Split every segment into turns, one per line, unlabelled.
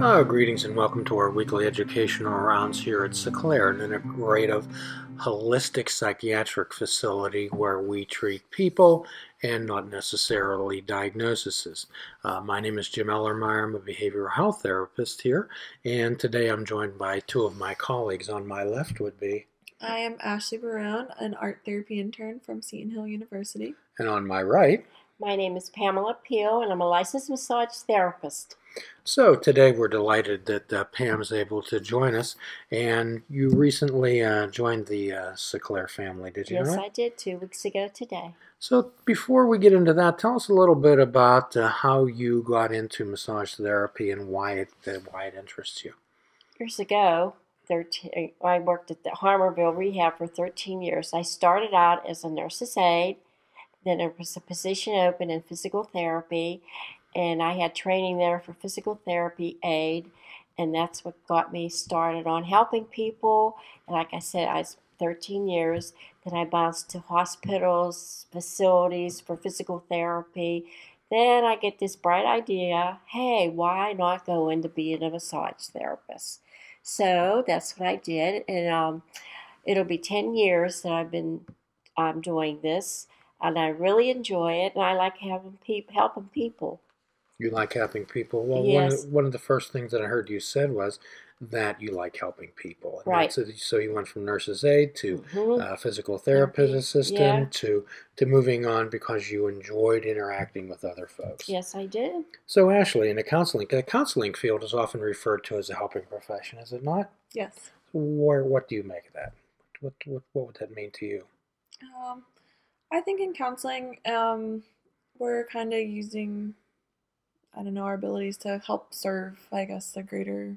Uh, greetings and welcome to our weekly educational rounds here at Seclair, an integrative holistic psychiatric facility where we treat people and not necessarily diagnoses. Uh, my name is Jim Ellermeyer. I'm a behavioral health therapist here, and today I'm joined by two of my colleagues. On my left would be,
I am Ashley Brown, an art therapy intern from Seton Hill University.
and on my right.
My name is Pamela Peel, and I'm a licensed massage therapist.
So today we're delighted that uh, Pam's able to join us, and you recently uh, joined the uh, Seclair family, did you?
Yes,
not?
I did two weeks ago today.
So before we get into that, tell us a little bit about uh, how you got into massage therapy and why it uh, why it interests you.
Years ago, 13, I worked at the Harmarville Rehab for 13 years. I started out as a nurse's aide, then there was a position open in physical therapy, and I had training there for physical therapy aid, and that's what got me started on helping people. And like I said, I was 13 years. Then I bounced to hospitals, facilities for physical therapy. Then I get this bright idea hey, why not go into being a massage therapist? So that's what I did. And um, it'll be 10 years that I've been um, doing this. And I really enjoy it. And I like having peop helping people.
You like helping people. Well,
Yes.
one, of, one of the first things that I heard you said was that you like helping people. And
Right.
that's- So you went from nurse's aide to
Mhm.
uh, physical therapist
Therapy,
assistant
yeah.
to to moving on because you enjoyed interacting with other folks.
Yes, I did.
So Ashley, in the counseling, the counseling field is often referred to as a helping profession, is it not?
Yes.
Where, what do you make of that? What, what, what would that mean to you?
Um, I think in counseling, um, we're kind of using, I don't know, our abilities to help serve, I guess, the greater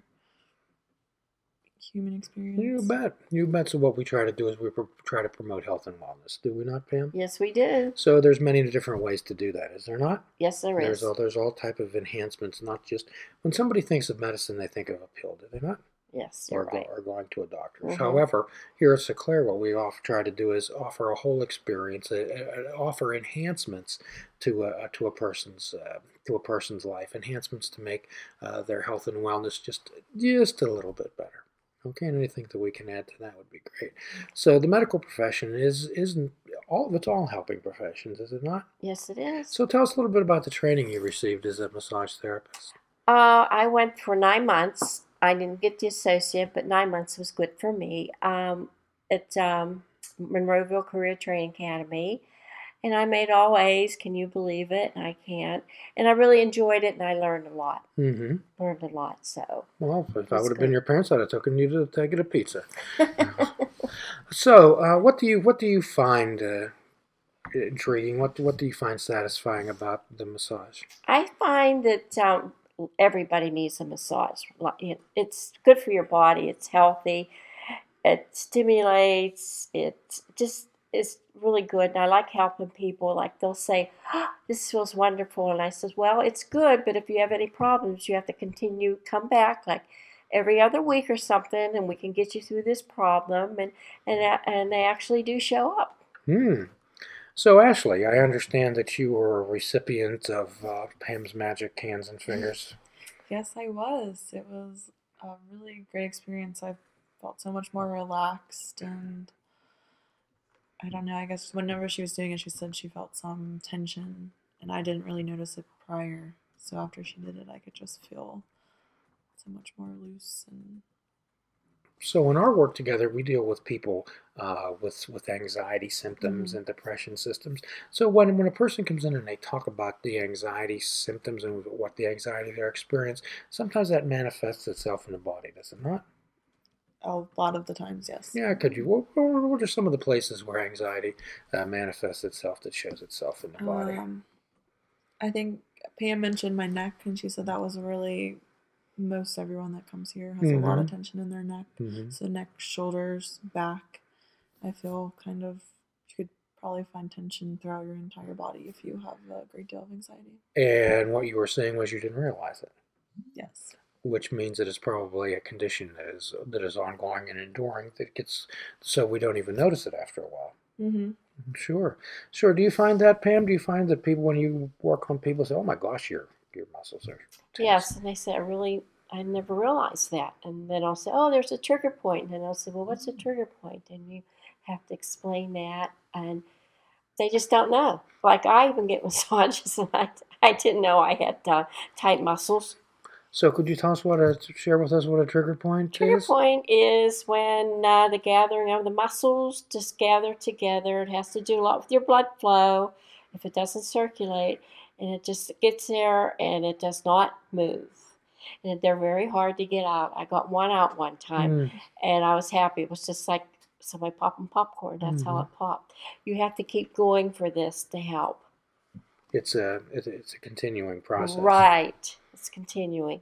human experience.
You bet. You bet. So what we try to do is we pr- try to promote health and wellness. Do we not, Pam?
Yes, we do.
So there's many different ways to do that, is there not?
Yes, there
there's
is.
all there's all type of enhancements, not just when somebody thinks of medicine, they think of a pill, do they not?
Yes,
Or,
you're
go,
right.
or going to a doctor.
Mhm.
However, here at Seclair, what we often try to do is offer a whole experience, uh, uh, offer enhancements to a to a person's uh, to a person's life, enhancements to make uh, their health and wellness just just a little bit better. Okay, and anything that we can add to that would be great. So the medical profession is isn't all it's all helping professions, is it not?
Yes, it is.
So tell us a little bit about the training you received as a massage therapist.
Uh, I went for nine months. I didn't get the associate, but nine months was good for me. Um, at um, Monroeville Career Training Academy, and I made all A's. Can you believe it? I can't. And I really enjoyed it, and I learned a lot.
Mm-hmm.
Learned a lot. So
Well, if I would have been your parents, I'd have taken you to, take get a pizza. so, uh, what do you what do you find uh, intriguing? What what do you find satisfying about the massage?
I find that um, everybody needs a massage. It's good for your body. It's healthy. It stimulates. It just is really good. And I like helping people. Like they'll say, "Ah, "This feels wonderful," and I says, "Well, it's good, but if you have any problems, you have to continue. Come back like." Every other week or something, and we can get you through this problem, and and a- and they actually do show up.
Hmm. So, Ashley, I understand that you were a recipient of uh, Pam's Magic Hands and Fingers.
Yes, I was. It was a really great experience. I felt so much more relaxed and I don't know, I guess whenever she was doing it, she said she felt some tension and I didn't really notice it prior. So after she did it, I could just feel so much more loose and
So, in our work together, we deal with people uh, with with anxiety symptoms
Mhm.
and depression systems. So, when when a person comes in and they talk about the anxiety symptoms and what the anxiety they're experiencing, sometimes that manifests itself in the body, does it not?
a lot of the times, yes.
Yeah, could you? What, what what are some of the places where anxiety uh, manifests itself that shows itself in the body?
Um, I think Pam mentioned my neck, and she said that was a really most everyone that comes here has a lot of
Mhm.
tension in their neck.
Mhm.
So neck, shoulders, back. I feel kind of you could probably find tension throughout your entire body if you have a great deal of anxiety.
And what you were saying was you didn't realize it,
Yes.
which means that it's probably a condition that is that is ongoing and enduring that gets so we don't even notice it after a while.
Mm-hmm.
Sure, sure. Do you find that, Pam? Do you find that people, when you work on people, say, "Oh my gosh, your your muscles are tense."
Yes, and they say I really I never realized that, and then I'll say, oh, there's a trigger point. point, and then I'll say, well, what's a trigger point? And you have to explain that, and they just don't know. Like I even get massages, and I, I didn't know I had uh, tight muscles.
So, could you tell us what a share with us what a trigger point
Trigger
is?
Trigger point is when uh, the gathering of the muscles just gather together. It has to do a lot with your blood flow. If it doesn't circulate, and it just gets there and it does not move, and they're very hard to get out. I got one out one time,
Mm,
and I was happy. It was just like somebody popping popcorn. That's how
Mhm.
it popped. You have to keep going for this to help.
it's a- it's a continuing process.
Right. It's continuing.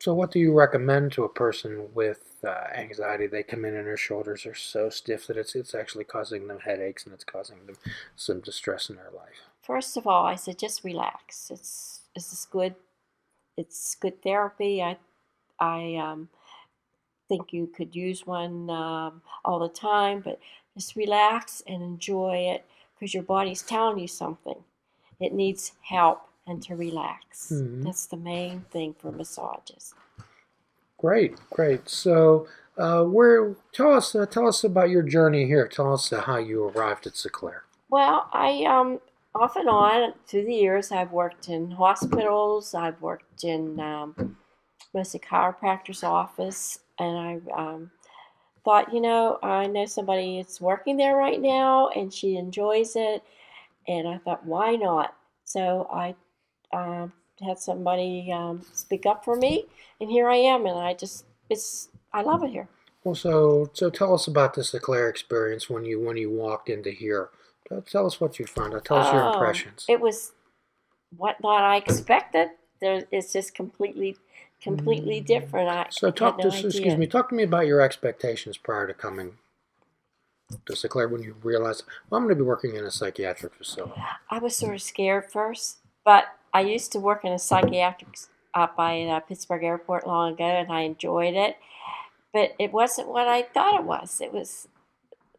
So, what do you recommend to a person with uh, anxiety? They come in and their shoulders are so stiff that it's it's actually causing them headaches and it's causing them some distress in their life.
First of all, I said just relax. It's this is good. It's good therapy. I I um, think you could use one um, all the time, but just relax and enjoy it because your body's telling you something. It needs help and to relax.
Mhm.
That's the main thing for massages.
Great, great. So, uh, where tell us uh, tell us about your journey here. Tell us uh, how you arrived at Seclair.
Well, I um off and on through the years I've worked in hospitals, I've worked in um, mostly chiropractor's office, and I um, thought, you know, I know somebody that's working there right now, and she enjoys it, and I thought, why not? So I um, had somebody um, speak up for me, and here I am, and I just it's I love it here.
Well, so so tell us about the Seclair experience when you when you walked into here. Tell, us what you found. out. Tell us your
Oh,
impressions.
It was what not I expected. There, it's just completely, completely different. I
Mm. So talk
no
to excuse me. Talk to me about your expectations prior to coming to Seclair when you realized well, I'm going to be working in a psychiatric facility.
I was sort of scared first, but I used to work in a psychiatric up by uh, Pittsburgh Airport long ago, and I enjoyed it. But it wasn't what I thought it was. It was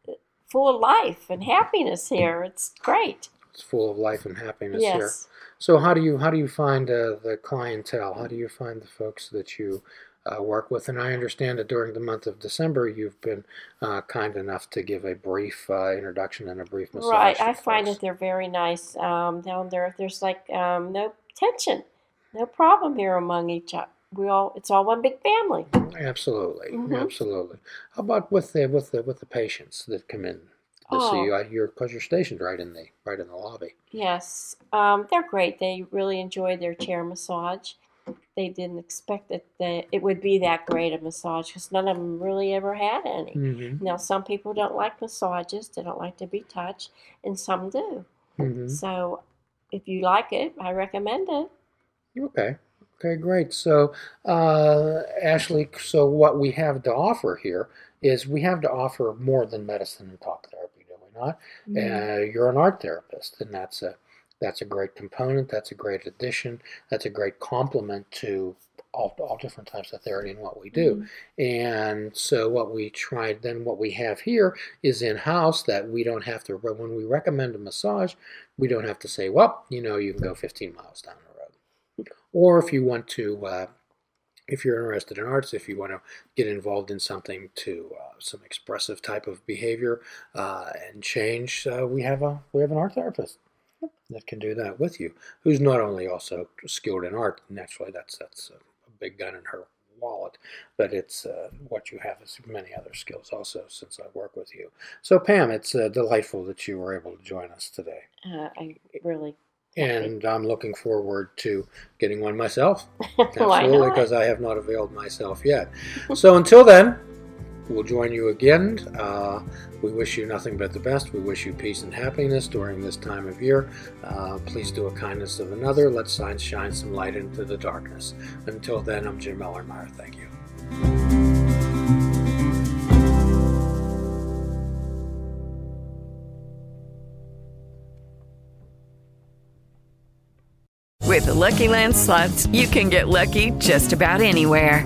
uh, full of life and happiness here. It's great.
It's full of life and happiness here.
Yes.
So how do you how do you find uh, the clientele? How do you find the folks that you uh, work with? And I understand that during the month of December, you've been uh, kind enough to give a brief uh, introduction and a brief massage.
Right, I find that they're very nice um, down there. There's like um, no tension, no problem here among each other. We all, it's all one big family.
Absolutely,
Mhm.
absolutely. How about with the with the with the patients that come in to
Oh.
see you? Uh, You're because you're stationed right in the right in the lobby.
Yes, um, they're great. They really enjoy their chair massage. They didn't expect that it would be that great a massage because none of them really ever had any.
Mm-hmm.
Now, some people don't like massages, they don't like to be touched, and some do.
Mm-hmm.
So, if you like it, I recommend it.
Okay. Okay, great. So, uh, Ashley, so what we have to offer here is we have to offer more than medicine and talk therapy, do we not? Uh, you're an art therapist, and that's a that's a great component. That's a great addition. That's a great complement to all, all different types of therapy and what we do. And so, what we tried then, what we have here is in house that we don't have to. When we recommend a massage, we don't have to say, well, you know, you can go 15 miles down the road. Or if you want to, uh, if you're interested in arts, if you want to get involved in something to uh, some expressive type of behavior uh, and change, uh, we have a we have an art therapist that can do that with you, who's not only also skilled in art. Naturally, that's that's a, big gun in her wallet, but it's uh, what you have is many other skills also. Since I work with you, so Pam, it's uh, delightful that you were able to join us today.
Uh, I really.
And I'm looking forward to getting one myself. Absolutely, because I have not availed myself yet. So until then, we'll join you again. Uh, we wish you nothing but the best. We wish you peace and happiness during this time of year. Uh, please do a kindness of another. Let science shine some light into the darkness. Until then, I'm Jim Ellermeyer. Thank you.
With the Lucky Land slots, you can get lucky just about anywhere.